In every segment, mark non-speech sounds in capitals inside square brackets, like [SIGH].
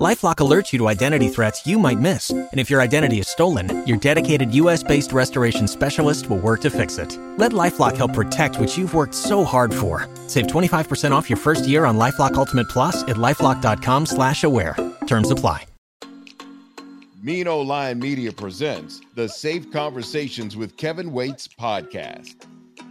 LifeLock alerts you to identity threats you might miss, and if your identity is stolen, your dedicated U.S.-based restoration specialist will work to fix it. Let LifeLock help protect what you've worked so hard for. Save 25% off your first year on LifeLock Ultimate Plus at lifeLock.com/slash-aware. Terms apply. Mean Lion Media presents the Safe Conversations with Kelvin Waites podcast.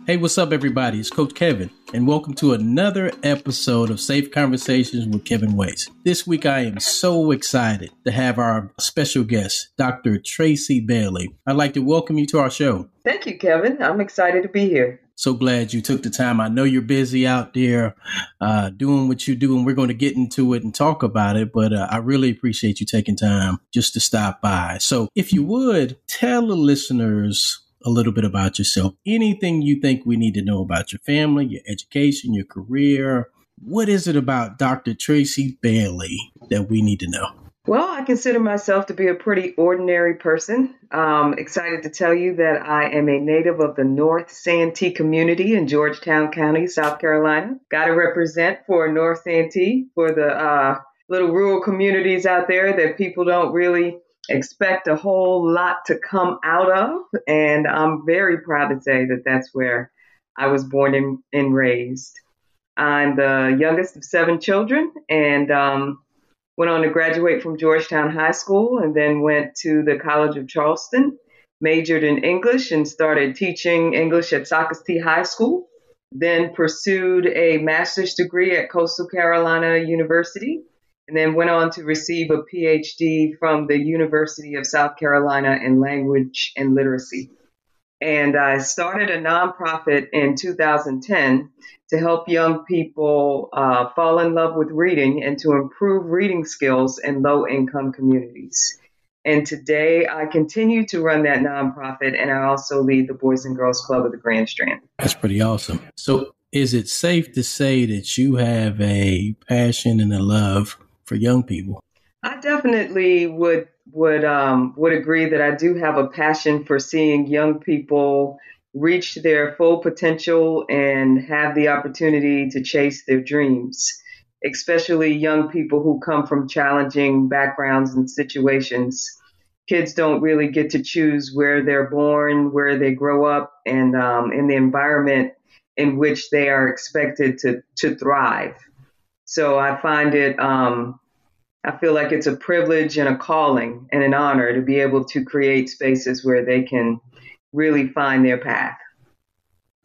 Hey, what's up, everybody? It's Coach Kelvin, and welcome to another episode of Safe Conversations with Kelvin Waites. This week, I am so excited to have our special guest, Dr. Tracy Bailey. I'd like to welcome you to our show. Thank you, Kelvin. I'm excited to be here. So glad you took the time. I know you're busy out there uh, doing what you do, and we're going to get into it and talk about it. But uh, I really appreciate you taking time just to stop by. So, if you would tell the listeners a little bit about yourself, anything you think we need to know about your family, your education, your career. What is it about Dr. Tracy Bailey that we need to know? Well, I consider myself to be a pretty ordinary person. Um, excited to tell you that I am a native of the North Santee community in Georgetown County, South Carolina. Got to represent for North Santee for the uh, little rural communities out there that people don't really expect a whole lot to come out of. And I'm very proud to say that that's where I was born and, and raised. I'm the youngest of seven children, and um, went on to graduate from Georgetown High School and then went to the College of Charleston, majored in English and started teaching English at Socastee High School. Then pursued a master's degree at Coastal Carolina University and then went on to receive a PhD from the University of South Carolina in language and literacy. And I started a nonprofit in 2010 to help young people uh, fall in love with reading and to improve reading skills in low income communities. And today I continue to run that nonprofit and I also lead the Boys and Girls Club of the Grand Strand. That's pretty awesome. So, is it safe to say that you have a passion and a love for young people? I definitely would would um, would agree that I do have a passion for seeing young people reach their full potential and have the opportunity to chase their dreams, especially young people who come from challenging backgrounds and situations. Kids don't really get to choose where they're born, where they grow up, and um, in the environment in which they are expected to to thrive. So I find it um, I feel like it's a privilege and a calling and an honor to be able to create spaces where they can really find their path.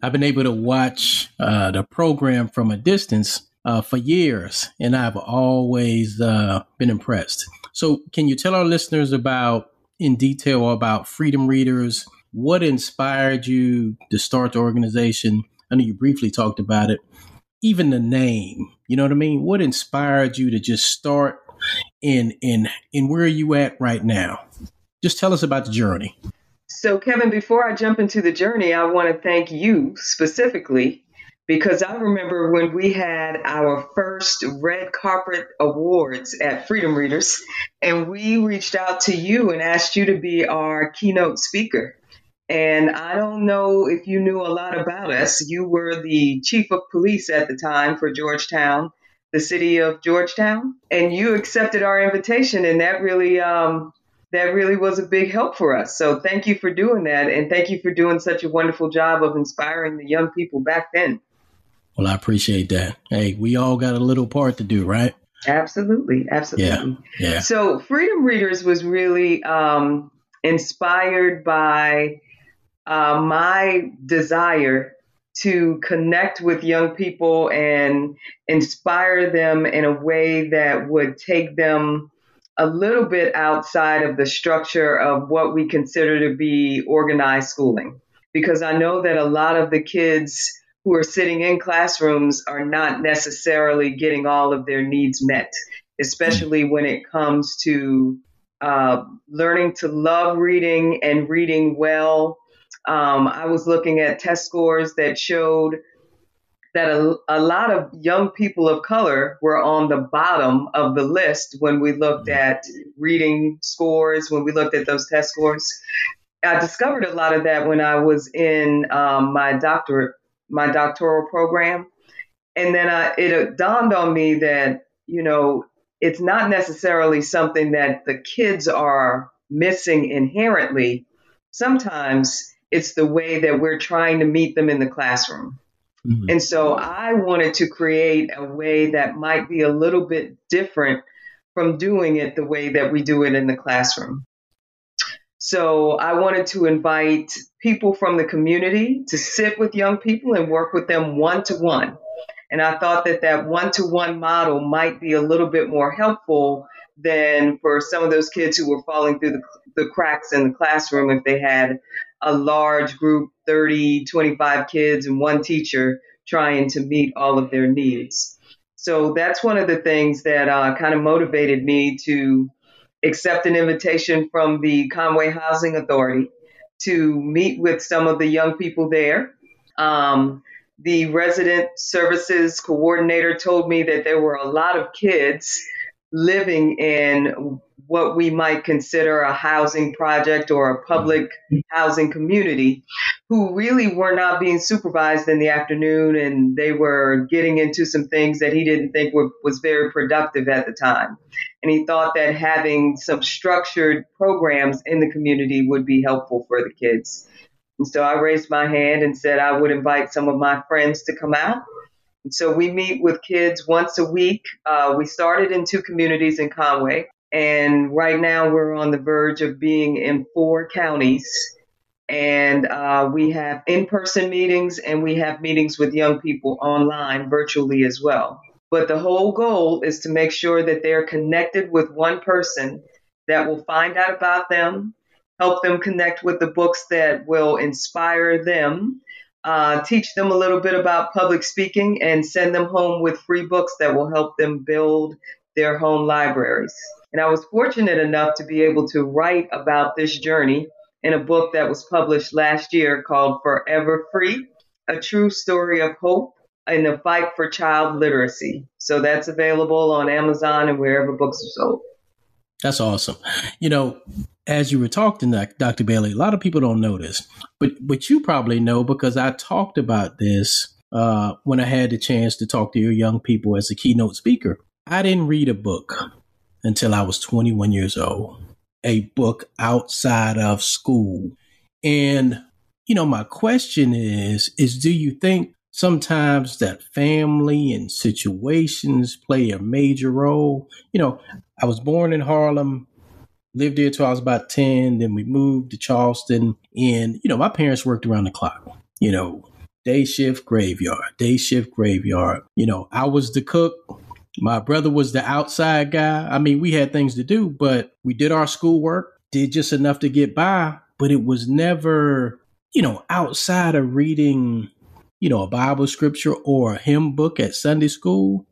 I've been able to watch uh, the program from a distance uh, for years, and I've always uh, been impressed. So, can you tell our listeners about, in detail, about Freedom Readers? What inspired you to start the organization? I know you briefly talked about it. Even the name, you know what I mean? What inspired you to just start in in in where are you at right now? Just tell us about the journey. So, Kelvin, before I jump into the journey, I want to thank you specifically because I remember when we had our first red carpet awards at Freedom Readers, and we reached out to you and asked you to be our keynote speaker. And I don't know if you knew a lot about us. You were the chief of police at the time for Georgetown the city of Georgetown, and you accepted our invitation, and that really um, that really was a big help for us. So thank you for doing that, and thank you for doing such a wonderful job of inspiring the young people back then. Well, I appreciate that. Hey, we all got a little part to do, right? Absolutely, absolutely. Yeah, yeah. So Freedom Readers was really um, inspired by uh, my desire to connect with young people and inspire them in a way that would take them a little bit outside of the structure of what we consider to be organized schooling. Because I know that a lot of the kids who are sitting in classrooms are not necessarily getting all of their needs met, especially when it comes to uh, learning to love reading and reading well um, I was looking at test scores that showed that a, a lot of young people of color were on the bottom of the list when we looked at reading scores, when we looked at those test scores. I discovered a lot of that when I was in um, my doctorate, my doctoral program, and then I, it dawned on me that you know it's not necessarily something that the kids are missing inherently. Sometimes it's the way that we're trying to meet them in the classroom. Mm-hmm. And so I wanted to create a way that might be a little bit different from doing it the way that we do it in the classroom. So I wanted to invite people from the community to sit with young people and work with them one to one. And I thought that that one to one model might be a little bit more helpful than for some of those kids who were falling through the, the cracks in the classroom if they had a large group 30, 25 kids and one teacher trying to meet all of their needs. So that's one of the things that uh, kind of motivated me to accept an invitation from the Conway Housing Authority to meet with some of the young people there. Um, the resident services coordinator told me that there were a lot of kids living in what we might consider a housing project or a public housing community who really were not being supervised in the afternoon and they were getting into some things that he didn't think were, was very productive at the time. And he thought that having some structured programs in the community would be helpful for the kids. And so I raised my hand and said I would invite some of my friends to come out and so we meet with kids once a week. Uh, we started in two communities in Conway, and right now we're on the verge of being in four counties. And uh, we have in person meetings and we have meetings with young people online virtually as well. But the whole goal is to make sure that they're connected with one person that will find out about them, help them connect with the books that will inspire them uh, teach them a little bit about public speaking, and send them home with free books that will help them build their home libraries. And I was fortunate enough to be able to write about this journey in a book that was published last year called Forever Free A True Story of Hope in the Fight for Child Literacy. So that's available on Amazon and wherever books are sold. That's awesome. You know, as you were talking, Dr. Bailey, a lot of people don't know this, but but you probably know because I talked about this uh, when I had the chance to talk to your young people as a keynote speaker. I didn't read a book until I was 21 years old, a book outside of school, and you know my question is is do you think sometimes that family and situations play a major role. You know, I was born in Harlem, lived there till I was about 10. Then we moved to Charleston. And, you know, my parents worked around the clock, you know, day shift, graveyard, day shift, graveyard. You know, I was the cook. My brother was the outside guy. I mean, we had things to do, but we did our schoolwork, did just enough to get by, but it was never, you know, outside of reading, you know, a Bible scripture or a hymn book at Sunday school.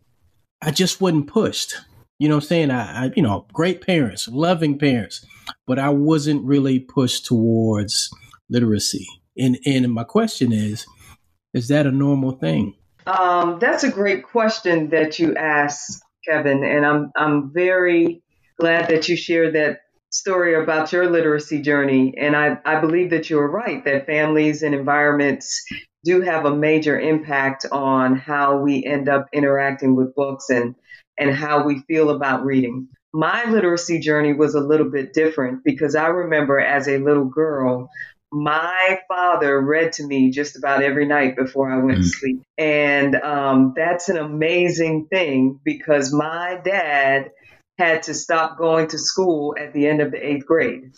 I just wasn't pushed. You know what I'm saying? I, I, you know, great parents, loving parents, but I wasn't really pushed towards literacy. And and my question is, is that a normal thing? Um, that's a great question that you asked, Kelvin, and I'm I'm very glad that you shared that story about your literacy journey. And I, I believe that you're right that families and environments do have a major impact on how we end up interacting with books and and how we feel about reading. My literacy journey was a little bit different because I remember as a little girl, my father read to me just about every night before I went mm. to sleep. And um, that's an amazing thing because my dad had to stop going to school at the end of the eighth grade.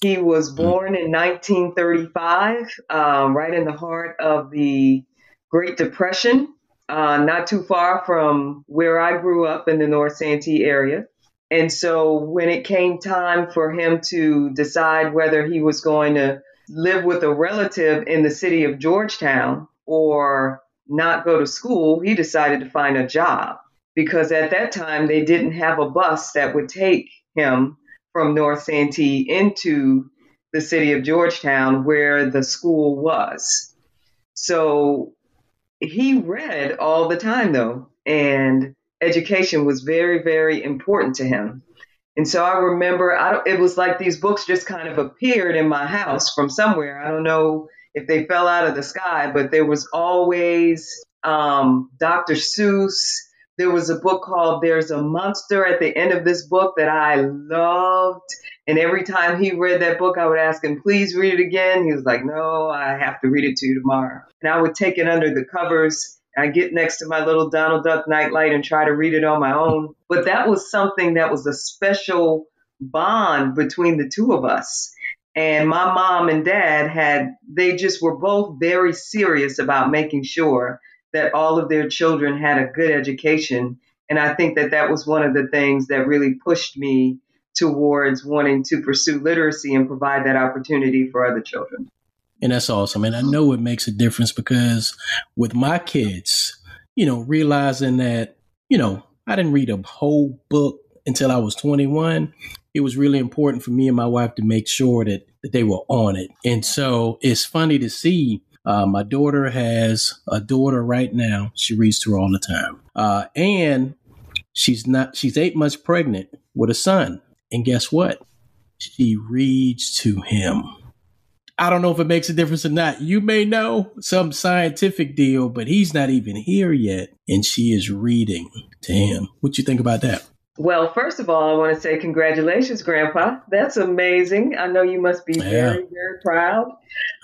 He was mm. born in 1935, um, right in the heart of the Great Depression uh, not too far from where I grew up in the North Santee area. And so when it came time for him to decide whether he was going to live with a relative in the city of Georgetown or not go to school, he decided to find a job because at that time they didn't have a bus that would take him from North Santee into the city of Georgetown where the school was. So he read all the time though, and education was very, very important to him. And so I remember, I don't, it was like these books just kind of appeared in my house from somewhere. I don't know if they fell out of the sky, but there was always um, Dr. Seuss. There was a book called There's a Monster at the end of this book that I loved. And every time he read that book, I would ask him, please read it again. He was like, no, I have to read it to you tomorrow. And I would take it under the covers. I get next to my little Donald Duck nightlight and try to read it on my own. But that was something that was a special bond between the two of us. And my mom and dad had, they just were both very serious about making sure that all of their children had a good education. And I think that that was one of the things that really pushed me towards wanting to pursue literacy and provide that opportunity for other children. And that's awesome. And I know it makes a difference because with my kids, you know, realizing that, you know, I didn't read a whole book until I was 21. It was really important for me and my wife to make sure that, that they were on it. And so it's funny to see uh, my daughter has a daughter right now. She reads to her all the time. Uh, and she's not, she's eight months pregnant with a son. And guess what? She reads to him. I don't know if it makes a difference or not. You may know some scientific deal, but he's not even here yet. And she is reading to him. What you think about that? Well, first of all, I want to say congratulations, Grandpa. That's amazing. I know you must be yeah. very, very proud.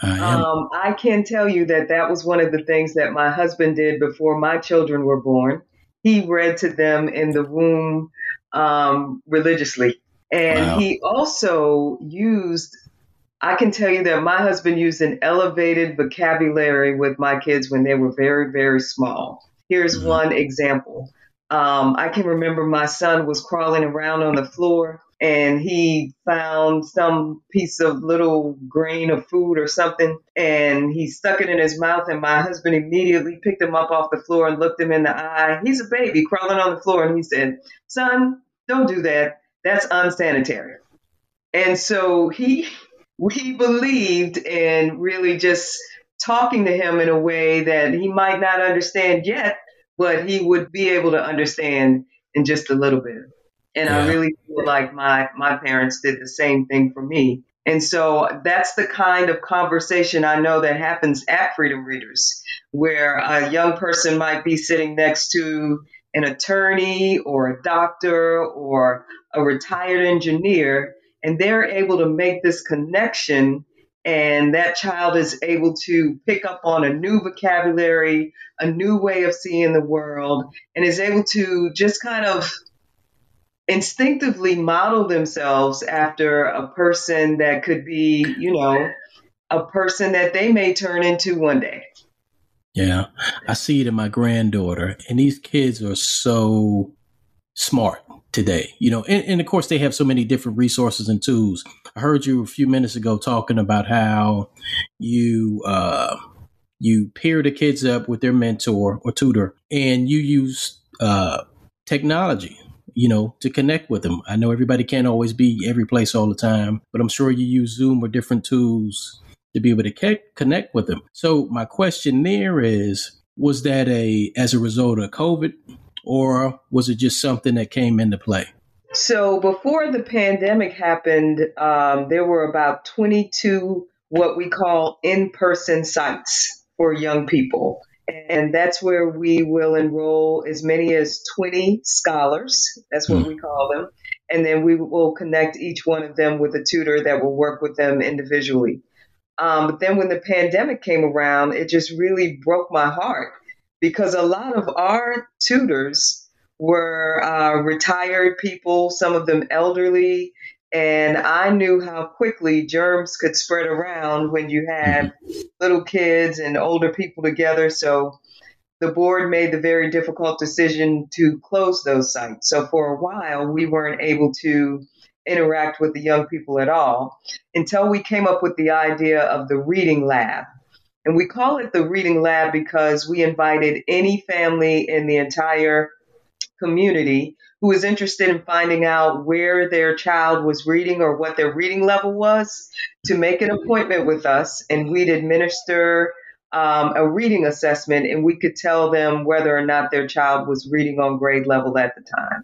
I, um, I can tell you that that was one of the things that my husband did before my children were born. He read to them in the womb um, religiously. And wow. he also used, I can tell you that my husband used an elevated vocabulary with my kids when they were very, very small. Here's mm-hmm. one example. Um, I can remember my son was crawling around on the floor and he found some piece of little grain of food or something and he stuck it in his mouth and my husband immediately picked him up off the floor and looked him in the eye. He's a baby crawling on the floor and he said, "Son, don't do that. That's unsanitary." And so he we believed in really just talking to him in a way that he might not understand yet, but he would be able to understand in just a little bit. And yeah. I really feel like my my parents did the same thing for me. And so that's the kind of conversation I know that happens at Freedom Readers, where a young person might be sitting next to an attorney or a doctor or a retired engineer, and they're able to make this connection and that child is able to pick up on a new vocabulary, a new way of seeing the world, and is able to just kind of instinctively model themselves after a person that could be, you know, a person that they may turn into one day. Yeah, I see it in my granddaughter, and these kids are so smart today, you know, and, and, of course they have so many different resources and tools. I heard you a few minutes ago talking about how you uh, you pair the kids up with their mentor or tutor, and you use uh, technology, you know, to connect with them. I know everybody can't always be every place all the time, but I'm sure you use Zoom or different tools to be able to connect with them. So my question there is, was that a as a result of COVID? Or was it just something that came into play? So before the pandemic happened, um, there were about 22 what we call in-person sites for young people. And that's where we will enroll as many as 20 scholars. That's what mm. we call them. And then we will connect each one of them with a tutor that will work with them individually. Um, but then when the pandemic came around, it just really broke my heart because a lot of our tutors were uh, retired people, some of them elderly, and I knew how quickly germs could spread around when you had little kids and older people together. So the board made the very difficult decision to close those sites. So for a while, we weren't able to interact with the young people at all until we came up with the idea of the reading lab. And we call it the Reading Lab because we invited any family in the entire community who was interested in finding out where their child was reading or what their reading level was to make an appointment with us. And we'd administer um, a reading assessment and we could tell them whether or not their child was reading on grade level at the time.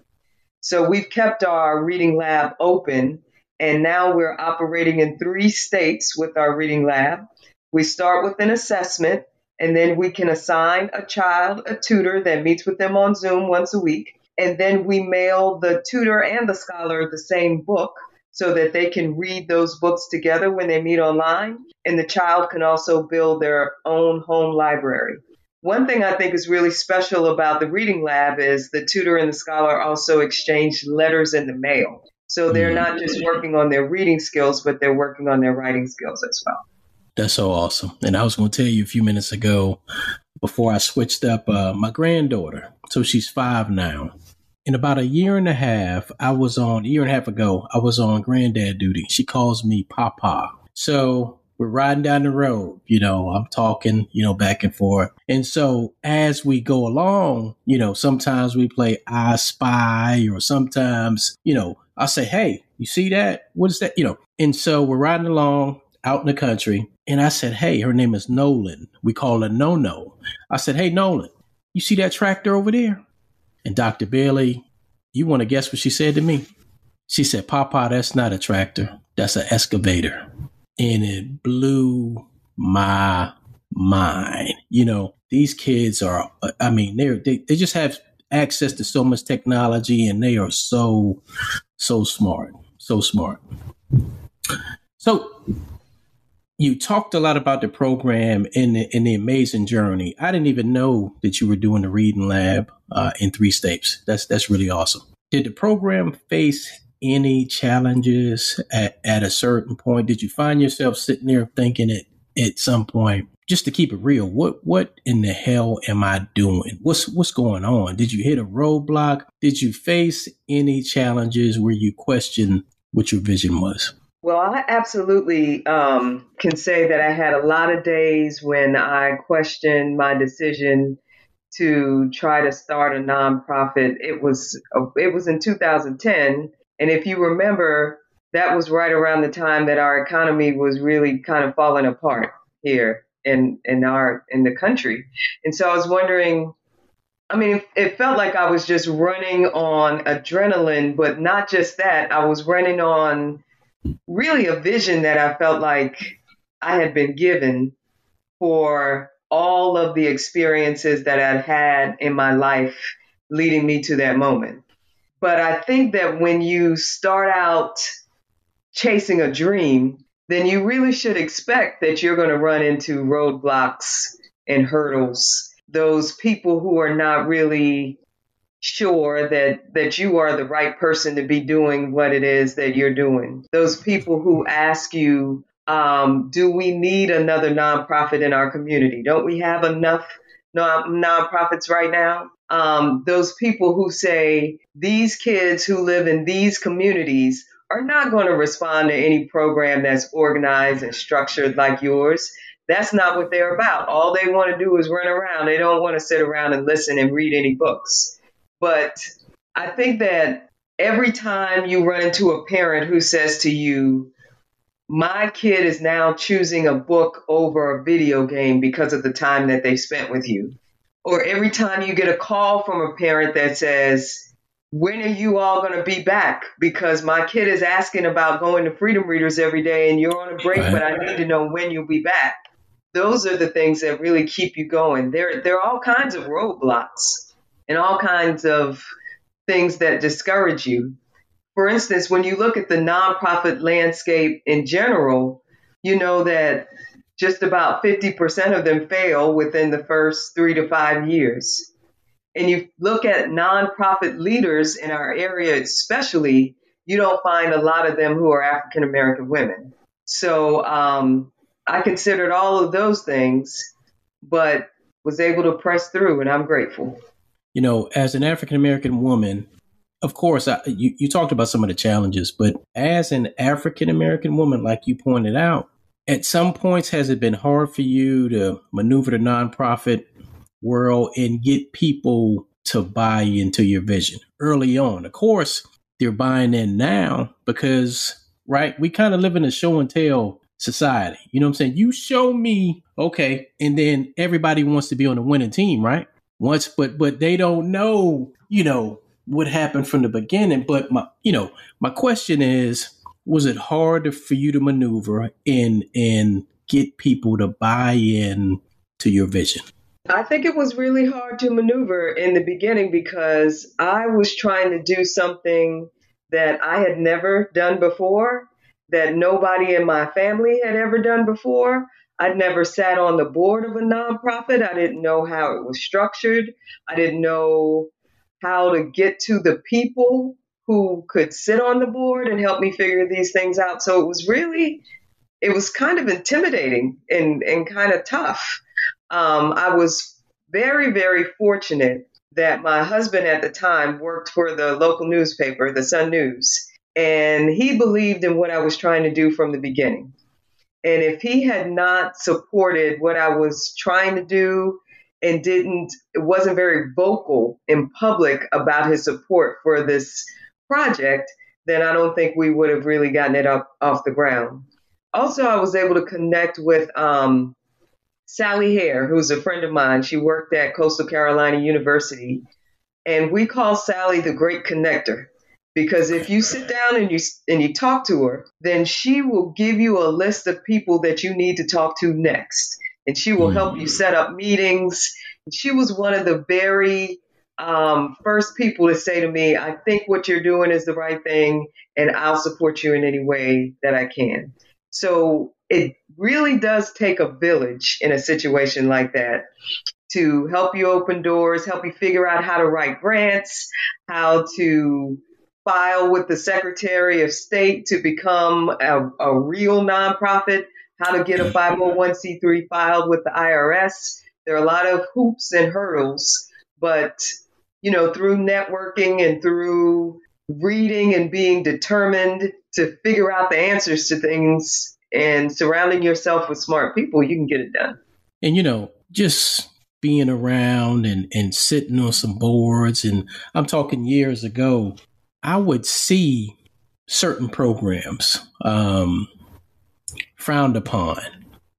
So we've kept our reading lab open and now we're operating in three states with our reading lab. We start with an assessment and then we can assign a child a tutor that meets with them on Zoom once a week. And then we mail the tutor and the scholar the same book so that they can read those books together when they meet online. And the child can also build their own home library. One thing I think is really special about the reading lab is the tutor and the scholar also exchange letters in the mail. So they're mm-hmm. not just working on their reading skills, but they're working on their writing skills as well. That's so awesome. And I was going to tell you a few minutes ago before I switched up uh, my granddaughter. So she's five now in about a year and a half, I was on, a year and a half ago, I was on granddad duty. She calls me Papa. So we're riding down the road, you know, I'm talking, you know, back and forth. And so as we go along, you know, sometimes we play I Spy or sometimes, you know, I say, Hey, you see that? What is that? You know, and so we're riding along out in the country. And I said, Hey, her name is Nolan. We call her No No. I said, Hey, Nolan, you see that tractor over there? And Dr. Bailey, you want to guess what she said to me? She said, Papa, that's not a tractor. That's an excavator. And it blew my mind. You know, these kids are, I mean, they're, they, they just have access to so much technology and they are so, so smart. So smart. So you talked a lot about the program and the, the amazing journey. I didn't even know that you were doing the reading lab uh, in three states. That's that's really awesome. Did the program face any challenges at, at a certain point? Did you find yourself sitting there thinking at at some point, just to keep it real, what what in the hell am I doing? What's what's going on? Did you hit a roadblock? Did you face any challenges where you questioned what your vision was? Well, I absolutely um, can say that I had a lot of days when I questioned my decision to try to start a nonprofit. It was it was in 2010, and if you remember, that was right around the time that our economy was really kind of falling apart here in in our in the country. And so I was wondering. I mean, it, it felt like I was just running on adrenaline, but not just that. I was running on really a vision that I felt like I had been given for all of the experiences that I'd had in my life leading me to that moment. But I think that when you start out chasing a dream, then you really should expect that you're going to run into roadblocks and hurdles. Those people who are not really sure that that you are the right person to be doing what it is that you're doing. Those people who ask you, um, do we need another nonprofit in our community? Don't we have enough non- nonprofits right now? Um, those people who say these kids who live in these communities are not going to respond to any program that's organized and structured like yours. That's not what they're about. All they want to do is run around. They don't want to sit around and listen and read any books. But I think that every time you run into a parent who says to you, my kid is now choosing a book over a video game because of the time that they spent with you. Or every time you get a call from a parent that says, when are you all going to be back? Because my kid is asking about going to Freedom Readers every day and you're on a break, right. but I need to know when you'll be back. Those are the things that really keep you going. There, there are all kinds of roadblocks and all kinds of things that discourage you. For instance, when you look at the nonprofit landscape in general, you know that just about 50% of them fail within the first three to five years. And you look at nonprofit leaders in our area, especially, you don't find a lot of them who are African American women. So um, I considered all of those things, but was able to press through, and I'm grateful you know, as an African American woman, of course, I, you, you talked about some of the challenges, but as an African American woman, like you pointed out, at some points, has it been hard for you to maneuver the nonprofit world and get people to buy into your vision early on? Of course, they're buying in now because, right, we kind of live in a show and tell society. You know what I'm saying? You show me, okay, and then everybody wants to be on the winning team, right? Once, but but they don't know, you know, what happened from the beginning. But my, you know, my question is, was it hard for you to maneuver and and get people to buy in to your vision? I think it was really hard to maneuver in the beginning because I was trying to do something that I had never done before, that nobody in my family had ever done before. I'd never sat on the board of a nonprofit. I didn't know how it was structured. I didn't know how to get to the people who could sit on the board and help me figure these things out. So it was really, it was kind of intimidating and, and kind of tough. Um, I was very, very fortunate that my husband at the time worked for the local newspaper, the Sun News, and he believed in what I was trying to do from the beginning. And if he had not supported what I was trying to do and didn't, wasn't very vocal in public about his support for this project, then I don't think we would have really gotten it up off the ground. Also, I was able to connect with um, Sally Hare, who's a friend of mine. She worked at Coastal Carolina University, and we call Sally the Great Connector because if you sit down and you and you talk to her, then she will give you a list of people that you need to talk to next, and she will help you set up meetings. She was one of the very um, first people to say to me, "I think what you're doing is the right thing, and I'll support you in any way that I can." So it really does take a village in a situation like that to help you open doors, help you figure out how to write grants, how to file with the Secretary of State to become a, a real nonprofit, how to get a 501c3 filed with the IRS. There are a lot of hoops and hurdles, but you know, through networking and through reading and being determined to figure out the answers to things and surrounding yourself with smart people, you can get it done. And you know, just being around and, and sitting on some boards and I'm talking years ago, I would see certain programs um, frowned upon,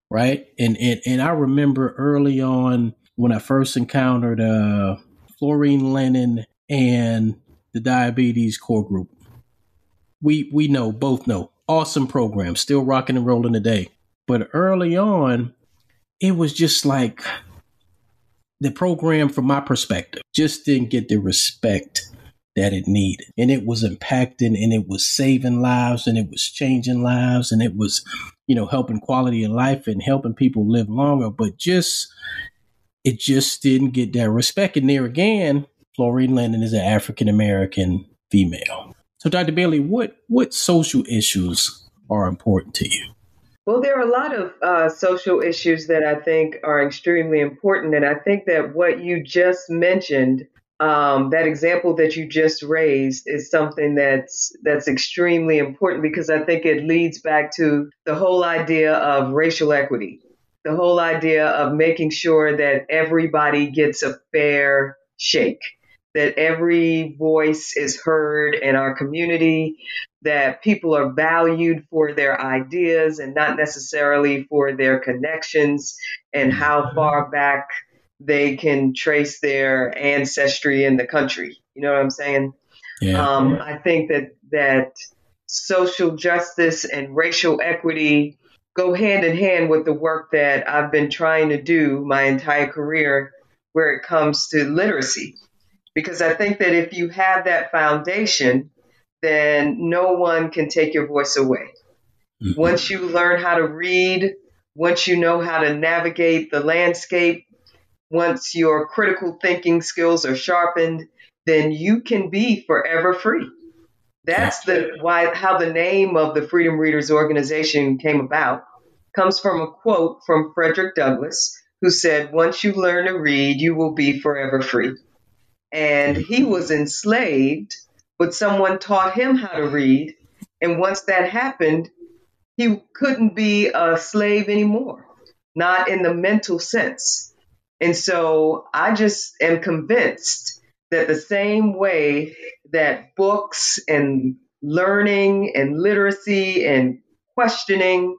right? And, and and I remember early on when I first encountered uh, Florine Lennon and the Diabetes Core Group. We we know both know awesome program, still rocking and rolling today. But early on, it was just like the program, from my perspective, just didn't get the respect that it needed. And it was impacting and it was saving lives and it was changing lives and it was, you know, helping quality of life and helping people live longer. But just, it just didn't get that respect. And there again, Florine Lennon is an African American female. So, Dr. Bailey, what, what social issues are important to you? Well, there are a lot of uh, social issues that I think are extremely important. And I think that what you just mentioned um, that example that you just raised is something that's that's extremely important because I think it leads back to the whole idea of racial equity, the whole idea of making sure that everybody gets a fair shake, that every voice is heard in our community, that people are valued for their ideas and not necessarily for their connections and how far back they can trace their ancestry in the country. You know what I'm saying? Yeah. Um, I think that that social justice and racial equity go hand in hand with the work that I've been trying to do my entire career where it comes to literacy. Because I think that if you have that foundation, then no one can take your voice away. Mm-hmm. Once you learn how to read, once you know how to navigate the landscape, once your critical thinking skills are sharpened, then you can be forever free. That's the why how the name of the Freedom Readers organization came about. Comes from a quote from Frederick Douglass, who said, "Once you learn to read, you will be forever free." And he was enslaved, but someone taught him how to read, and once that happened, he couldn't be a slave anymore, not in the mental sense. And so I just am convinced that the same way that books and learning and literacy and questioning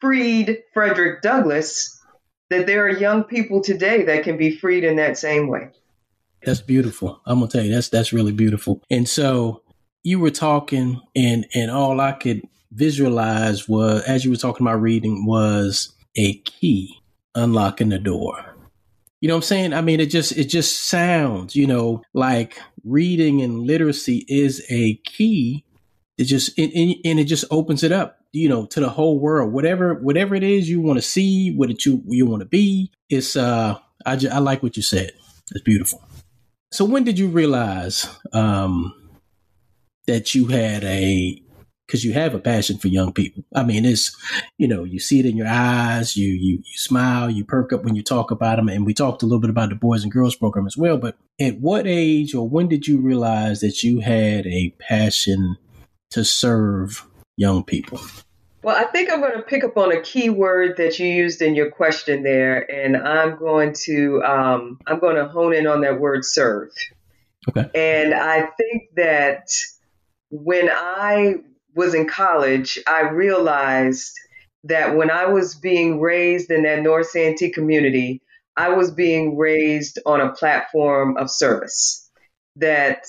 freed Frederick Douglass, that there are young people today that can be freed in that same way. That's beautiful. I'm gonna tell you that's that's really beautiful. And so you were talking, and and all I could visualize was as you were talking about reading was a key unlocking the door. You know what I'm saying? I mean, it just it just sounds, you know, like reading and literacy is a key. It just and, and it just opens it up, you know, to the whole world. Whatever whatever it is you want to see, what it you you want to be. It's uh, I I like what you said. It's beautiful. So when did you realize um that you had a because you have a passion for young people. I mean, it's you know you see it in your eyes. You you you smile. You perk up when you talk about them. And we talked a little bit about the Boys and Girls program as well. But at what age or when did you realize that you had a passion to serve young people? Well, I think I'm going to pick up on a key word that you used in your question there, and I'm going to um, I'm going to hone in on that word serve. Okay. And I think that when I was in college, I realized that when I was being raised in that North Santee community, I was being raised on a platform of service. That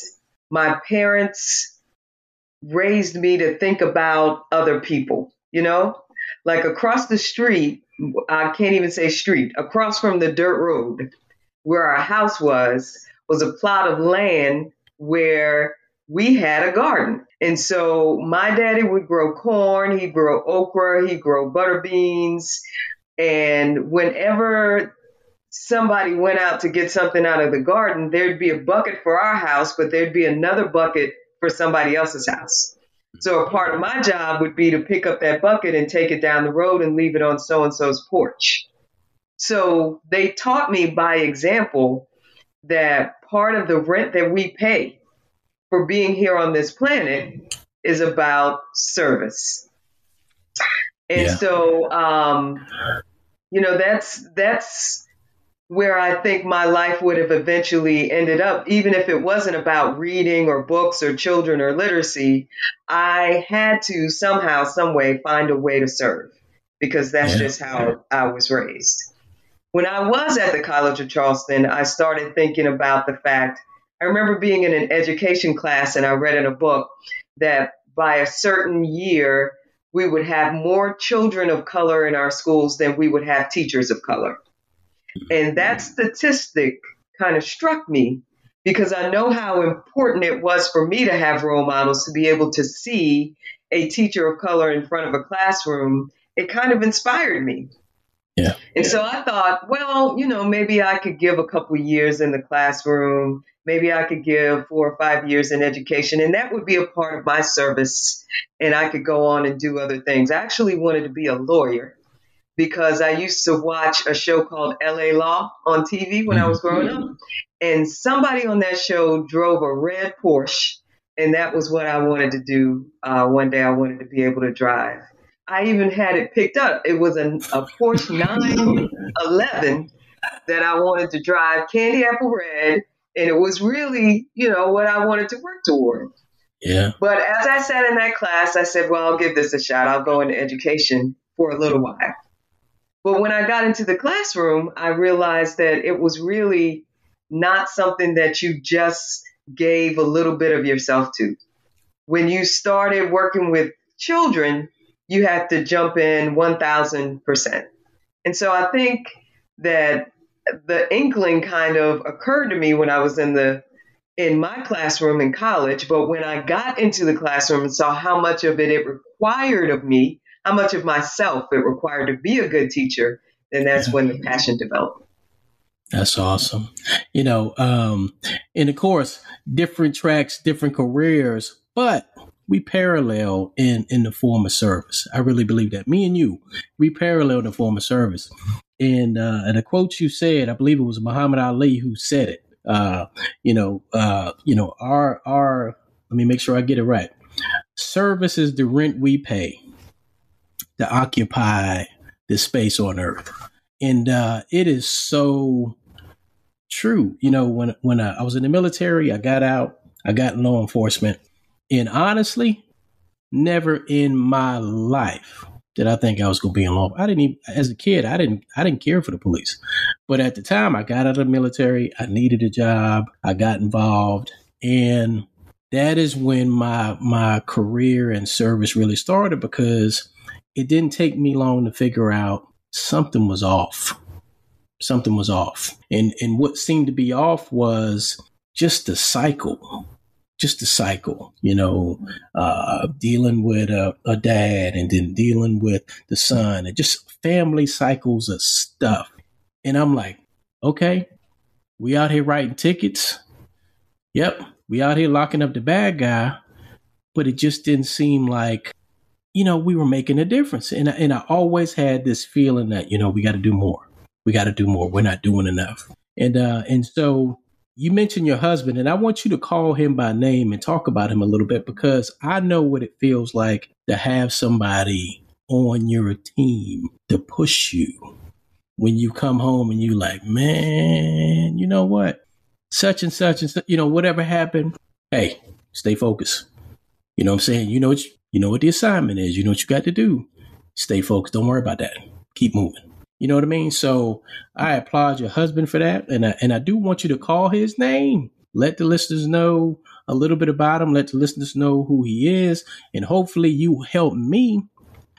my parents raised me to think about other people, you know? Like across the street, I can't even say street, across from the dirt road where our house was, was a plot of land where we had a garden. And so my daddy would grow corn, he'd grow okra, he'd grow butter beans. And whenever somebody went out to get something out of the garden, there'd be a bucket for our house, but there'd be another bucket for somebody else's house. So a part of my job would be to pick up that bucket and take it down the road and leave it on so and so's porch. So they taught me by example that part of the rent that we pay for being here on this planet is about service. And yeah. so, um, you know, that's that's where I think my life would have eventually ended up, even if it wasn't about reading or books or children or literacy. I had to somehow, some way, find a way to serve because that's yeah. just how I was raised. When I was at the College of Charleston, I started thinking about the fact I remember being in an education class and I read in a book that by a certain year, we would have more children of color in our schools than we would have teachers of color. And that statistic kind of struck me because I know how important it was for me to have role models to be able to see a teacher of color in front of a classroom. It kind of inspired me. Yeah. And so I thought, well, you know, maybe I could give a couple years in the classroom. Maybe I could give four or five years in education, and that would be a part of my service. And I could go on and do other things. I actually wanted to be a lawyer because I used to watch a show called LA Law on TV when I was growing up. And somebody on that show drove a red Porsche. And that was what I wanted to do. Uh, one day I wanted to be able to drive. I even had it picked up. It was a, a Porsche [LAUGHS] 911 that I wanted to drive, candy apple red, and it was really, you know, what I wanted to work toward. Yeah. But as I sat in that class, I said, well, I'll give this a shot. I'll go into education for a little while. But when I got into the classroom, I realized that it was really not something that you just gave a little bit of yourself to. When you started working with children, you have to jump in 1000%. And so I think that the inkling kind of occurred to me when I was in the in my classroom in college, but when I got into the classroom and saw how much of it it required of me, how much of myself it required to be a good teacher, then that's when the passion developed. That's awesome. You know, um, and of course, different tracks, different careers, but we parallel in in the form of service. I really believe that. Me and you, we parallel the form of service. And uh, and a quote you said, I believe it was Muhammad Ali who said it. Uh, you know, uh, you know, our our. Let me make sure I get it right. Service is the rent we pay to occupy this space on Earth, and uh, it is so true. You know, when when I, I was in the military, I got out, I got in law enforcement, and honestly, never in my life did I think I was going to be in law? I didn't even, as a kid, I didn't, I didn't care for the police. But at the time, I got out of the military. I needed a job. I got involved, and that is when my my career and service really started because it didn't take me long to figure out something was off. Something was off, and and what seemed to be off was just the cycle just a cycle, you know, uh, dealing with a, a, dad and then dealing with the son and just family cycles of stuff. And I'm like, okay, we out here writing tickets. Yep, we out here locking up the bad guy. But it just didn't seem like, you know, we were making a difference. And, and I always had this feeling that, you know, we got to do more. We got to do more. We're not doing enough. And, uh, and so you mentioned your husband, and I want you to call him by name and talk about him a little bit because I know what it feels like to have somebody on your team to push you when you come home and you like, man, you know what? Such and such and you know, whatever happened, hey, stay focused. You know what I'm saying? You know what you, you know what the assignment is. You know what you got to do. Stay focused. Don't worry about that. Keep moving. You know what I mean? So I applaud your husband for that. And I, and I do want you to call his name. Let the listeners know a little bit about him. Let the listeners know who he is. And hopefully you help me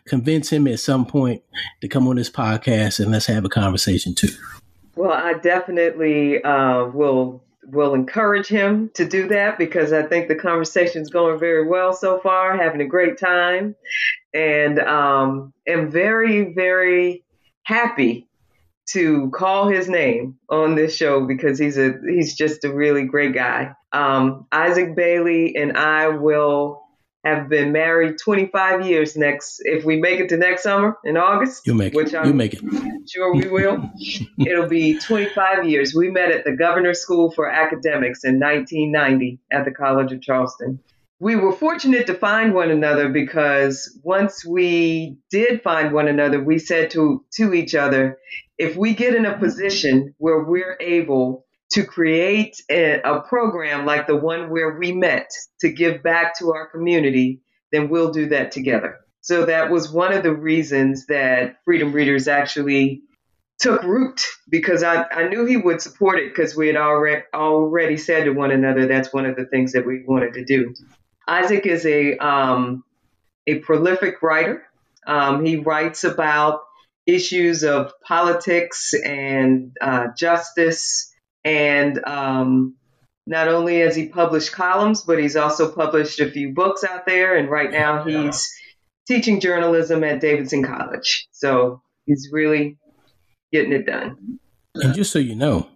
convince him at some point to come on this podcast and let's have a conversation too. Well, I definitely uh, will will encourage him to do that because I think the conversation is going very well so far, having a great time, and um, am very, very happy to call his name on this show because he's a he's just a really great guy. Um, Isaac Bailey and I will have been married 25 years next if we make it to next summer in August. You make it. you make it. Sure we will. [LAUGHS] It'll be 25 years. We met at the Governor School for Academics in 1990 at the College of Charleston we were fortunate to find one another because once we did find one another, we said to, to each other, if we get in a position where we're able to create a, a program like the one where we met to give back to our community, then we'll do that together. So that was one of the reasons that Freedom Readers actually took root because I, I knew he would support it because we had already already said to one another that's one of the things that we wanted to do. Isaac is a um, a prolific writer. Um, he writes about issues of politics and uh, justice, and um, not only has he published columns, but he's also published a few books out there. And right now, he's teaching journalism at Davidson College. So he's really getting it done. And just so you know,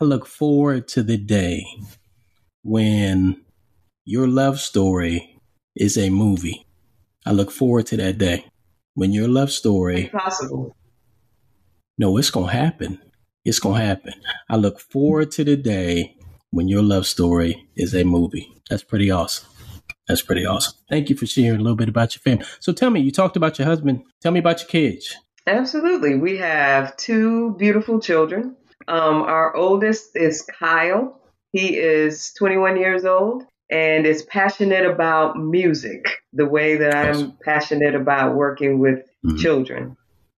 I look forward to the day when your love story is a movie. I look forward to that day when your love story. Possible. No, it's going to happen. It's going to happen. I look forward to the day when your love story is a movie. That's pretty awesome. That's pretty awesome. Thank you for sharing a little bit about your family. So tell me, you talked about your husband. Tell me about your kids. Absolutely. We have two beautiful children. Um, our oldest is Kyle. He is 21 years old and is passionate about music the way that I'm passionate about working with mm-hmm. children.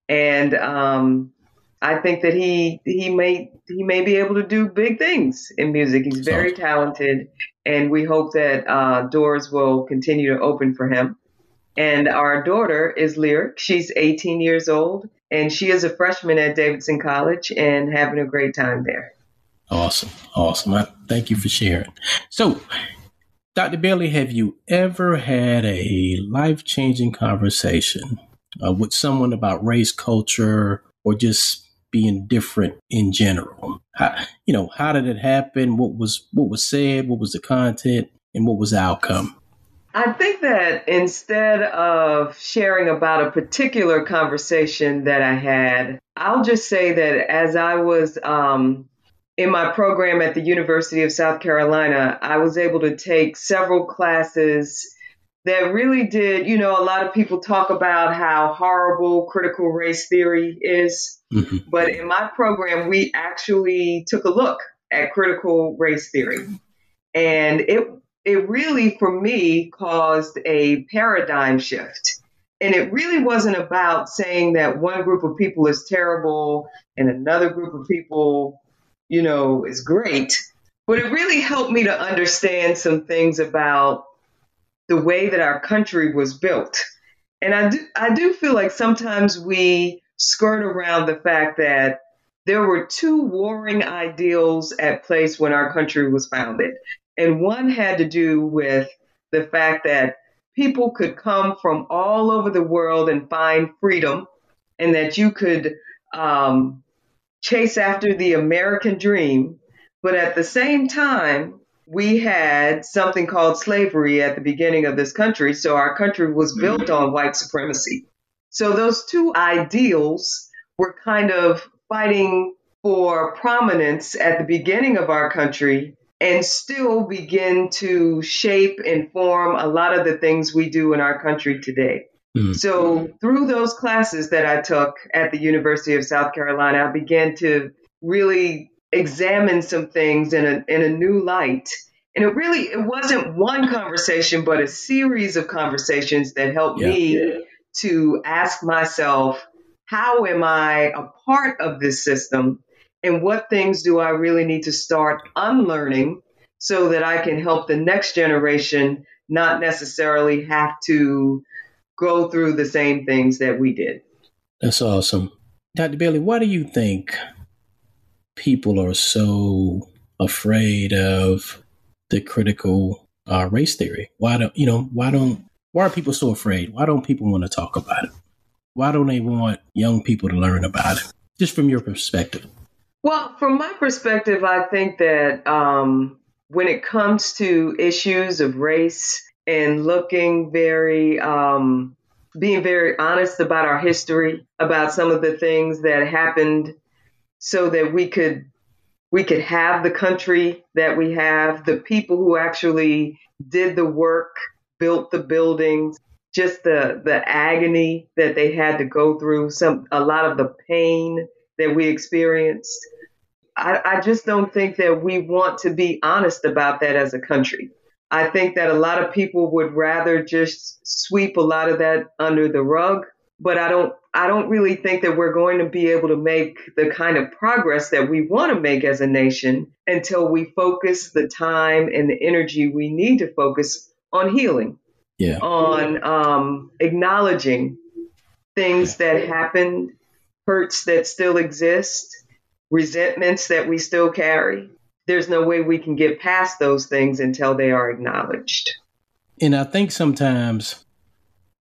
And um, I think that he he may he may be able to do big things in music. He's very talented, and we hope that uh, doors will continue to open for him. And our daughter is Lyric. She's 18 years old, and she is a freshman at Davidson College and having a great time there. Awesome, awesome. I, thank you for sharing. So, Dr. Bailey, have you ever had a life changing conversation uh, with someone about race, culture, or just being different in general? How, you know, how did it happen? What was what was said? What was the content? And what was the outcome? I think that instead of sharing about a particular conversation that I had, I'll just say that as I was um, in my program at the University of South Carolina, I was able to take several classes that really did, you know, a lot of people talk about how horrible critical race theory is. Mm-hmm. But in my program, we actually took a look at critical race theory. And it it really for me caused a paradigm shift And it really wasn't about saying that one group of people is terrible and another group of people, you know, is great. But it really helped me to understand some things about the way that our country was built. And I do, I do feel like sometimes we skirt around the fact that there were two warring ideals at place when our country was founded. And one had to do with the fact that people could come from all over the world and find freedom, and that you could um, chase after the American dream. But at the same time, we had something called slavery at the beginning of this country. So our country was mm-hmm. built on white supremacy. So those two ideals were kind of fighting for prominence at the beginning of our country and still begin to shape and form a lot of the things we do in our country today. Mm-hmm. So, through those classes that I took at the University of South Carolina, I began to really examine some things in a, in a new light. And it really it wasn't one conversation, but a series of conversations that helped yeah. me to ask myself, how am I a part of this system? And what things do I really need to start unlearning so that I can help the next generation not necessarily have to go through the same things that we did? That's awesome. Dr. Bailey, why do you think people are so afraid of the critical uh, race theory? Why don't you know? Why don't why are people so afraid? Why don't people want to talk about it? Why don't they want young people to learn about it? Just from your perspective. Well, from my perspective, I think that um, when it comes to issues of race and looking very, um, being very honest about our history, about some of the things that happened, so that we could we could have the country that we have, the people who actually did the work, built the buildings, just the the agony that they had to go through, some a lot of the pain that we experienced. I, I just don't think that we want to be honest about that as a country. I think that a lot of people would rather just sweep a lot of that under the rug, but I don't I don't really think that we're going to be able to make the kind of progress that we want to make as a nation until we focus the time and the energy we need to focus on healing. Yeah. On um, acknowledging things that happened hurts that still exist, resentments that we still carry. There's no way we can get past those things until they are acknowledged. And I think sometimes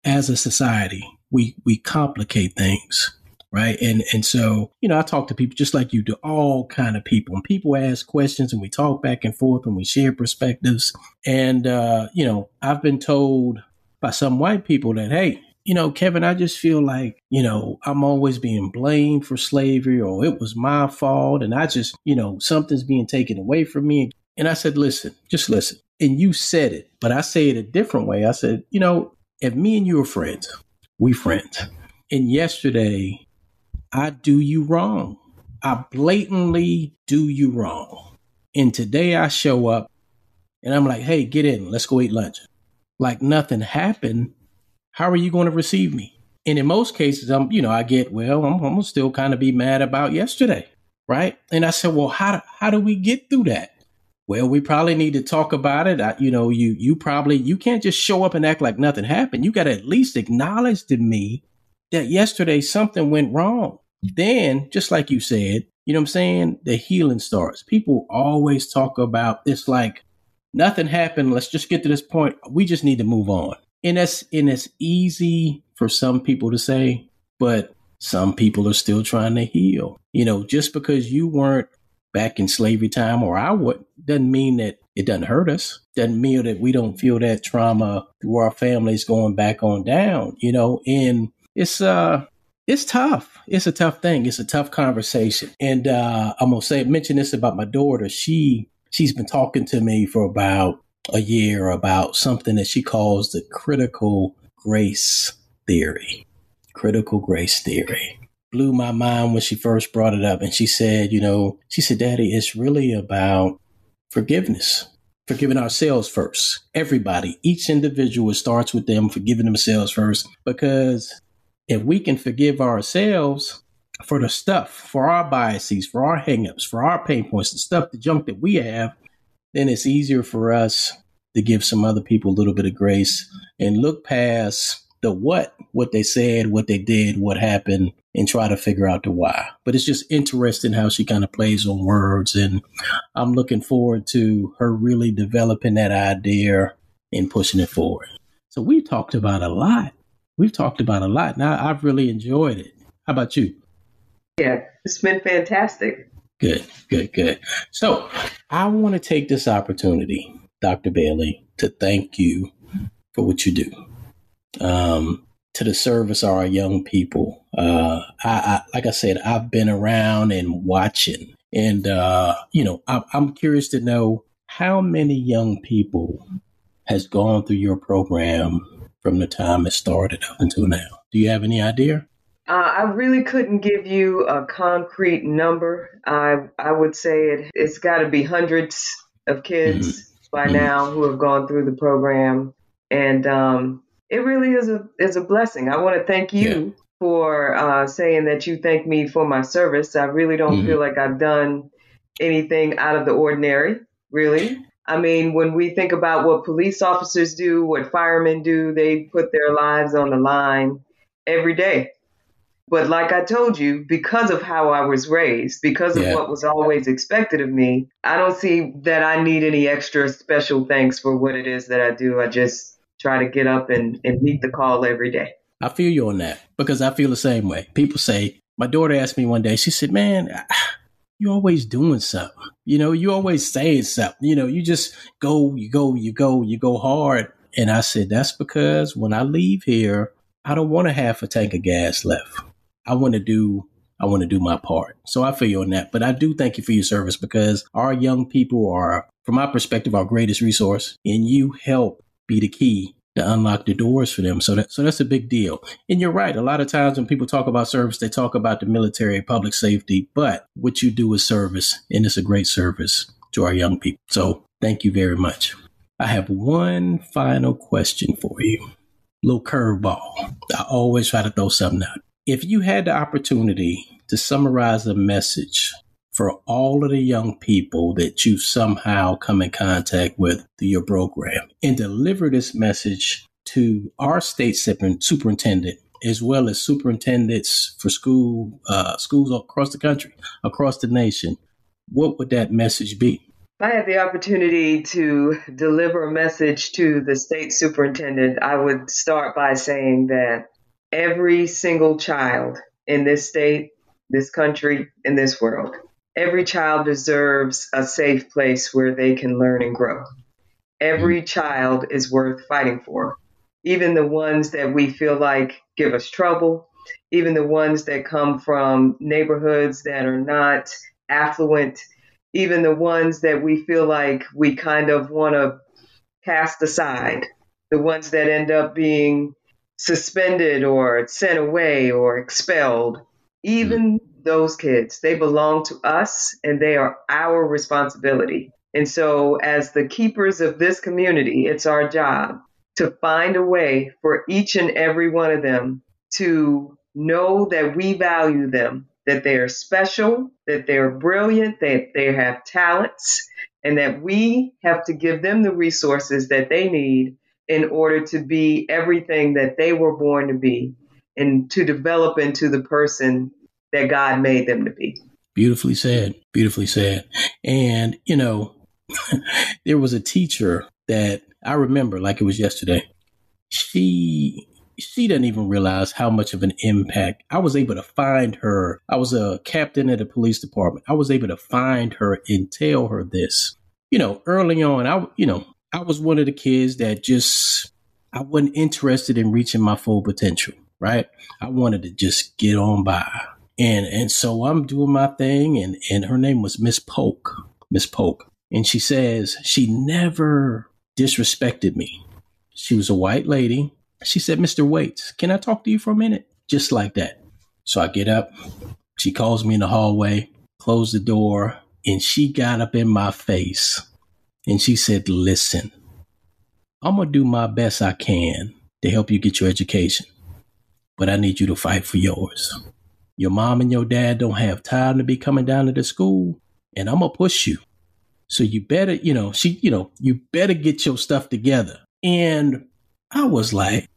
as a society, we we complicate things right? And and so you know i talk to people just like you do all kind of people. And people ask questions and we talk back and forth and we share perspectives. And uh you know i've been told by some white people that hey you know, Kelvin, I just feel like, you know, I'm always being blamed for slavery or it was my fault. And I just, you know, something's being taken away from me. And I said, listen, just listen. And you said it, but I say it a different way. I said, you know, if me and you are friends, we friends. And yesterday, I do you wrong. I blatantly do you wrong. And today I show up and I'm like, hey, get in, let's go eat lunch. Like nothing happened how are you going to receive me? And in most cases, I'm, you know, I get, well, I'm, I'm still kind of be mad about yesterday, right? And I said, well, how how do we get through that? Well, we probably need to talk about it. I, you know, you you probably you can't just show up and act like nothing happened. You got to at least acknowledge to me that yesterday something went wrong. Then, just like you said, you know what I'm saying? The healing starts. People always talk about this like nothing happened. Let's just get to this point. We just need to move on and that's and it's easy for some people to say, but some people are still trying to heal. You know, just because you weren't back in slavery time or I would doesn't mean that it doesn't hurt us. Doesn't mean that we don't feel that trauma through our families going back on down, you know, and it's uh it's tough. It's a tough thing. It's a tough conversation. And uh I'm gonna say mention this about my daughter. She she's been talking to me for about a year about something that she calls the critical grace theory. Critical grace theory. Blew my mind when she first brought it up. And she said, you know, she said, Daddy, it's really about forgiveness. forgiving ourselves first. Everybody, each individual, starts with them forgiving themselves first. Because if we can forgive ourselves for the stuff, for our biases, for our hangups, for our pain points, the stuff, the junk that we have, then it's easier for us to give some other people a little bit of grace and look past the what, what they said, what they did, what happened, and try to figure out the why. But it's just interesting how she kind of plays on words. And I'm looking forward to her really developing that idea and pushing it forward. So we've talked about a lot. We've talked about a lot. Now I've really enjoyed it. How about you? Yeah, it's been fantastic. Good, good, good. So I want to take this opportunity, Dr. Bailey, to thank you for what you do um, to the service of our young people. Uh, I, I, like I said, I've been around and watching, and uh, you know, I, I'm curious to know how many young people has gone through your program from the time it started up until now. Do you have any idea? Uh, I really couldn't give you a concrete number. I I would say it it's got to be hundreds of kids mm-hmm. by mm-hmm. now who have gone through the program, and um, it really is a is a blessing. I want to thank you yeah. for uh, saying that you thank me for my service. I really don't mm-hmm. feel like I've done anything out of the ordinary. Really, I mean, when we think about what police officers do, what firemen do, they put their lives on the line every day. But like I told you, because of how I was raised, because of yeah. what was always expected of me, I don't see that I need any extra special thanks for what it is that I do. I just try to get up and, and meet the call every day. I feel you on that because I feel the same way. People say, my daughter asked me one day, she said, Man, [SIGHS] you always doing something. You know, you always saying something. You know, you just go, you go, you go, you go hard. And I said, That's because when I leave here, I don't want to have a tank of gas left. I want to do I want to do my part. So I feel you on that. But I do thank you for your service because our young people are, from my perspective, our greatest resource. And you help be the key to unlock the doors for them. So that so that's a big deal. And you're right. A lot of times when people talk about service, they talk about the military, public safety, but what you do is service, and it's a great service to our young people. So thank you very much. I have one final question for you. Little curveball. I always try to throw something out. If you had the opportunity to summarize a message for all of the young people that you've somehow come in contact with through your program and deliver this message to our state superintendent as well as superintendents for school uh, schools across the country, across the nation, what would that message be? If I had the opportunity to deliver a message to the state superintendent, I would start by saying that every single child in this state, this country, in this world Every child deserves a safe place where they can learn and grow. Every mm-hmm. child is worth fighting for, even the ones that we feel like give us trouble, even the ones that come from neighborhoods that are not affluent, even the ones that we feel like we kind of want to cast aside, the ones that end up being suspended or sent away or expelled. Even those kids. They belong to us and they are our responsibility. And so, as the keepers of this community, it's our job to find a way for each and every one of them to know that we value them, that they are special, that they're brilliant, that they have talents, and that we have to give them the resources that they need in order to be everything that they were born to be and to develop into the person that God made them to be. Beautifully said. Beautifully said. And, you know, [LAUGHS] there was a teacher that I remember like it was yesterday. She she doesn't even realize how much of an impact I was able to find her. I was a captain at a police department. I was able to find her and tell her this. You know, early on, I you know, I was one of the kids that just I wasn't interested in reaching my full potential, right? I wanted to just get on by and and so I'm doing my thing, and and her name was Miss Polk, Miss Polk, and she says she never disrespected me. She was a white lady. She said, "Mr. Waites, can I talk to you for a minute?" Just like that. So I get up. She calls me in the hallway, close the door, and she got up in my face And she said, Listen, I'm going to do my best I can to help you get your education, but I need you to fight for yours. Your mom and your dad don't have time to be coming down to the school, and I'm going to push you. So you better, you know, she, you know, you better get your stuff together. And I was like,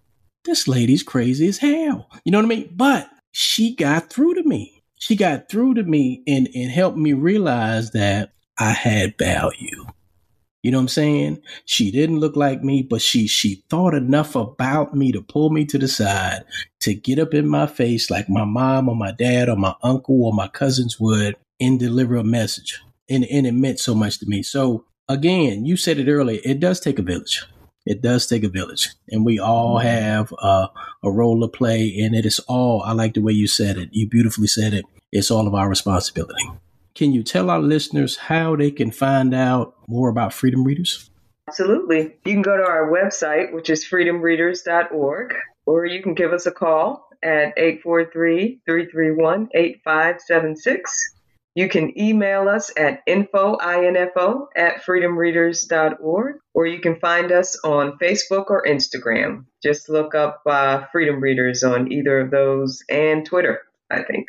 this lady's crazy as hell. You know what I mean? But she got through to me. She got through to me and, and helped me realize that I had value. You know what I'm saying? She didn't look like me, but she she thought enough about me to pull me to the side, to get up in my face like my mom or my dad or my uncle or my cousins would and deliver a message. And, and it meant so much to me. So again, you said it earlier, it does take a village. It does take a village, and we all have uh, a role to play. And it is all. I like the way you said it. You beautifully said it. It's all of our responsibility. Can you tell our listeners how they can find out more about Freedom Readers? Absolutely. You can go to our website, which is freedomreaders.org, or you can give us a call at 843 331 8576. You can email us at info, info at freedomreaders.org, or you can find us on Facebook or Instagram. Just look up uh, Freedom Readers on either of those and Twitter, I think.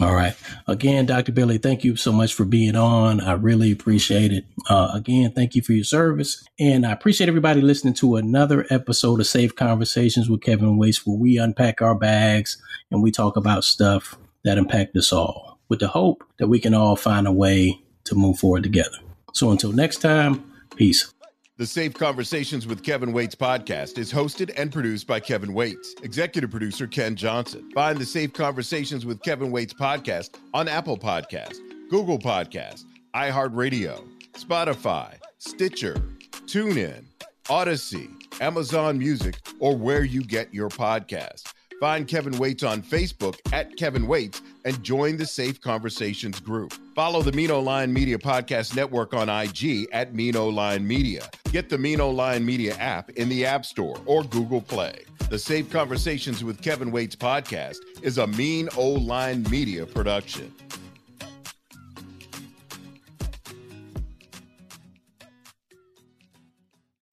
All right. Again, Dr. Bailey, thank you so much for being on. I really appreciate it. Uh, again, thank you for your service. And I appreciate everybody listening to another episode of Safe Conversations with Kelvin Waites, where we unpack our bags and we talk about stuff that impact us all with the hope that we can all find a way to move forward together. So until next time, peace. The Safe Conversations with Kelvin Waites podcast is hosted and produced by Kelvin Waites, executive producer Ken Johnson. Find the Safe Conversations with Kelvin Waites podcast on Apple Podcast, Google Podcast, iHeartRadio, Spotify, Stitcher, TuneIn, Odyssey, Amazon Music, or where you get your podcast. Find Kelvin Waites on Facebook at Kelvin Waites and join the Safe Conversations group. Follow the Mean Line Media Podcast Network on IG at Mean Line Media. Get the Mean Line Media app in the App Store or Google Play. The Safe Conversations with Kelvin Waites podcast is a Mean Line Media production.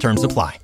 Terms apply.